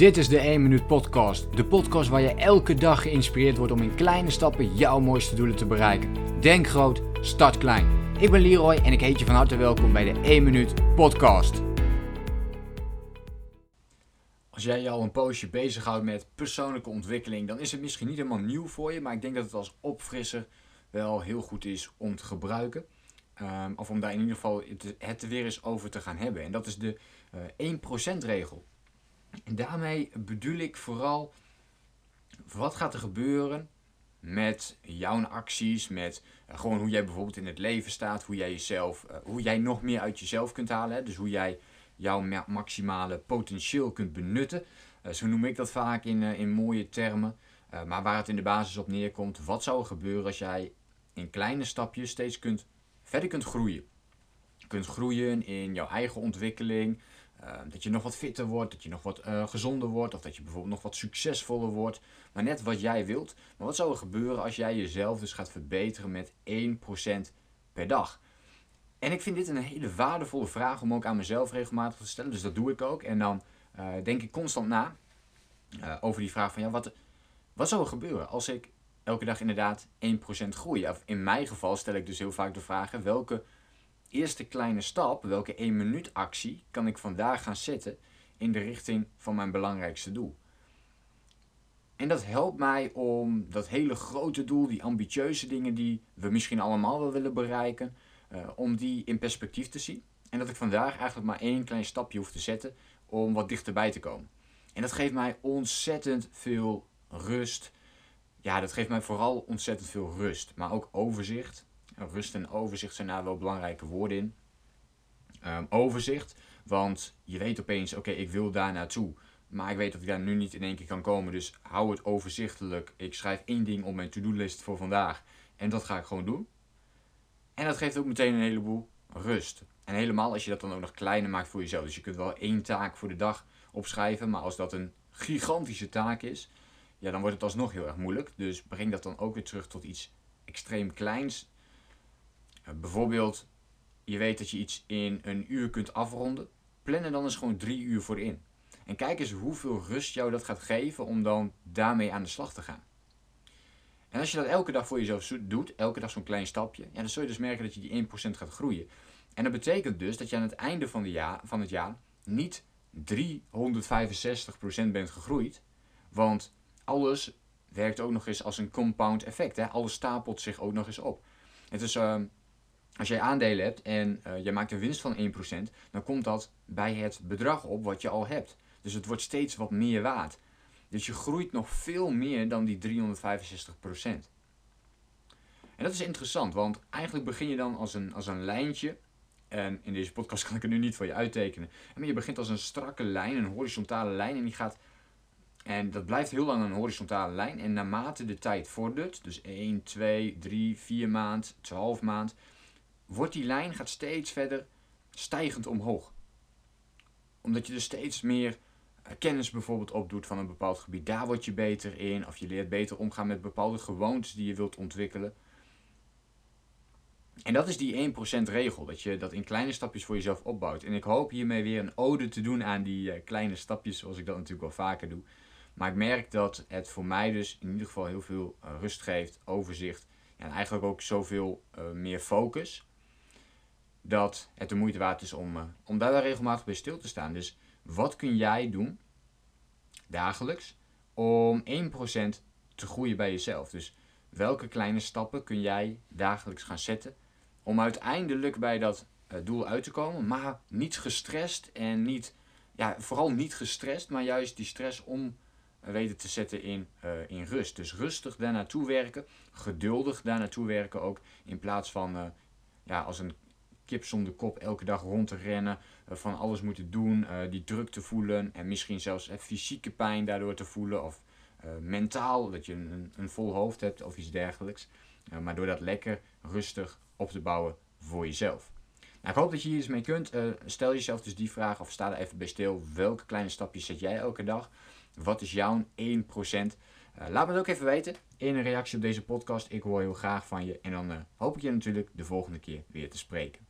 Dit is de 1 Minuut Podcast. De podcast waar je elke dag geïnspireerd wordt om in kleine stappen jouw mooiste doelen te bereiken. Denk groot, start klein. Ik ben Leroy en ik heet je van harte welkom bij de 1 Minuut Podcast. Als jij je al een poosje bezighoudt met persoonlijke ontwikkeling, dan is het misschien niet helemaal nieuw voor je, maar ik denk dat het als opfrisser wel heel goed is om te gebruiken. Um, of om daar in ieder geval het, het weer eens over te gaan hebben. En dat is de uh, 1% regel. En daarmee bedoel ik vooral wat gaat er gebeuren met jouw acties, met uh, gewoon hoe jij bijvoorbeeld in het leven staat, hoe jij jezelf, uh, hoe jij nog meer uit jezelf kunt halen. Dus hoe jij jouw maximale potentieel kunt benutten. Uh, zo noem ik dat vaak in, in mooie termen. maar waar het in de basis op neerkomt, wat zou er gebeuren als jij in kleine stapjes steeds kunt, verder kunt groeien. Kunt groeien in jouw eigen ontwikkeling, Ehm, dat je nog wat fitter wordt, dat je nog wat uh, gezonder wordt, of dat je bijvoorbeeld nog wat succesvoller wordt. Maar net wat jij wilt. Maar wat zou er gebeuren als jij jezelf dus gaat verbeteren met 1% per dag? En ik vind dit een hele waardevolle vraag om ook aan mezelf regelmatig te stellen. Dus dat doe ik ook. En dan uh, denk ik constant na uh, over die vraag van ja, wat, wat zou er gebeuren als ik elke dag inderdaad 1% groei? Of in mijn geval stel ik dus heel vaak de vraag: welke eerste kleine stap, welke 1 minuut actie, kan ik vandaag gaan zetten in de richting van mijn belangrijkste doel. En dat helpt mij om dat hele grote doel, die ambitieuze dingen die we misschien allemaal wel willen bereiken, uh, om die in perspectief te zien. En dat ik vandaag eigenlijk maar één klein stapje hoef te zetten om wat dichterbij te komen. En dat geeft mij ontzettend veel rust. Ja, dat geeft mij vooral ontzettend veel rust, maar ook overzicht rust en overzicht zijn daar wel belangrijke woorden in. Um, overzicht, want je weet opeens, oké, ik wil daar naartoe. Maar ik weet dat ik daar nu niet in één keer kan komen. Dus hou het overzichtelijk. Ik schrijf één ding op mijn to-do-list voor vandaag. En dat ga ik gewoon doen. En dat geeft ook meteen een heleboel rust. En helemaal als je dat dan ook nog kleiner maakt voor jezelf. Dus je kunt wel één taak voor de dag opschrijven. Maar als dat een gigantische taak is, ja, dan wordt het alsnog heel erg moeilijk. Dus breng dat dan ook weer terug tot iets extreem kleins. Eh, bijvoorbeeld, je weet dat je iets in een uur kunt afronden. Plan er dan eens gewoon drie uur voor in. En kijk eens hoeveel rust jou dat gaat geven om dan daarmee aan de slag te gaan. En als je dat elke dag voor jezelf doet, elke dag zo'n klein stapje, ja, dan zul je dus merken dat je die 1% gaat groeien. En dat betekent dus dat je aan het einde van, de jaar, van het jaar niet 365% bent gegroeid. Want alles werkt ook nog eens als een compound effect. Hè? Alles stapelt zich ook nog eens op. Het is, uh, als jij aandelen hebt en uh, je maakt een winst van 1%, dan komt dat bij het bedrag op wat je al hebt. Dus het wordt steeds wat meer waard. Dus je groeit nog veel meer dan die 365%. En dat is interessant, want eigenlijk begin je dan als een, als een lijntje. En in deze podcast kan ik het nu niet voor je uittekenen. Maar je begint als een strakke lijn, een horizontale lijn. En die gaat. En dat blijft heel lang een horizontale lijn. En naarmate de tijd vordert, dus 1, 2, 3, 4 maand, 12 maand, wordt die lijn gaat steeds verder stijgend omhoog. Omdat je dus steeds meer eh, kennis bijvoorbeeld opdoet van een bepaald gebied. Daar word je beter in. Of je leert beter omgaan met bepaalde gewoontes die je wilt ontwikkelen. En dat is die 1% regel. Dat je dat in kleine stapjes voor jezelf opbouwt. En ik hoop hiermee weer een ode te doen aan die uh, kleine stapjes. Zoals ik dat natuurlijk wel vaker doe. Maar ik merk dat het voor mij dus in ieder geval heel veel uh, rust geeft. Overzicht. En eigenlijk ook zoveel meer focus dat het de moeite waard is om, uh, om daar regelmatig bij stil te staan. Dus wat kun jij doen dagelijks om 1% te groeien bij jezelf? Dus welke kleine stappen kun jij dagelijks gaan zetten om uiteindelijk bij dat uh, doel uit te komen, maar niet gestrest en niet, ja, vooral niet gestrest, maar juist die stress om uh, weten te zetten in, in rust. Dus rustig daar naartoe werken, geduldig daar naartoe werken ook, in plaats van ja, als een zonder kop elke dag rond te rennen, uh, van alles moeten doen, uh, die druk te voelen en misschien zelfs uh, fysieke pijn daardoor te voelen of mentaal dat je een, een, vol hoofd hebt of iets dergelijks. maar door dat lekker rustig op te bouwen voor jezelf. Nou, ik hoop dat je hier iets mee kunt. stel jezelf dus die vraag of sta er even bij stil. Welke kleine stapjes zet jij elke dag? Wat is jouw 1%? laat me het ook even weten in een reactie op deze podcast. Ik hoor heel graag van je. En dan hoop ik je natuurlijk de volgende keer weer te spreken.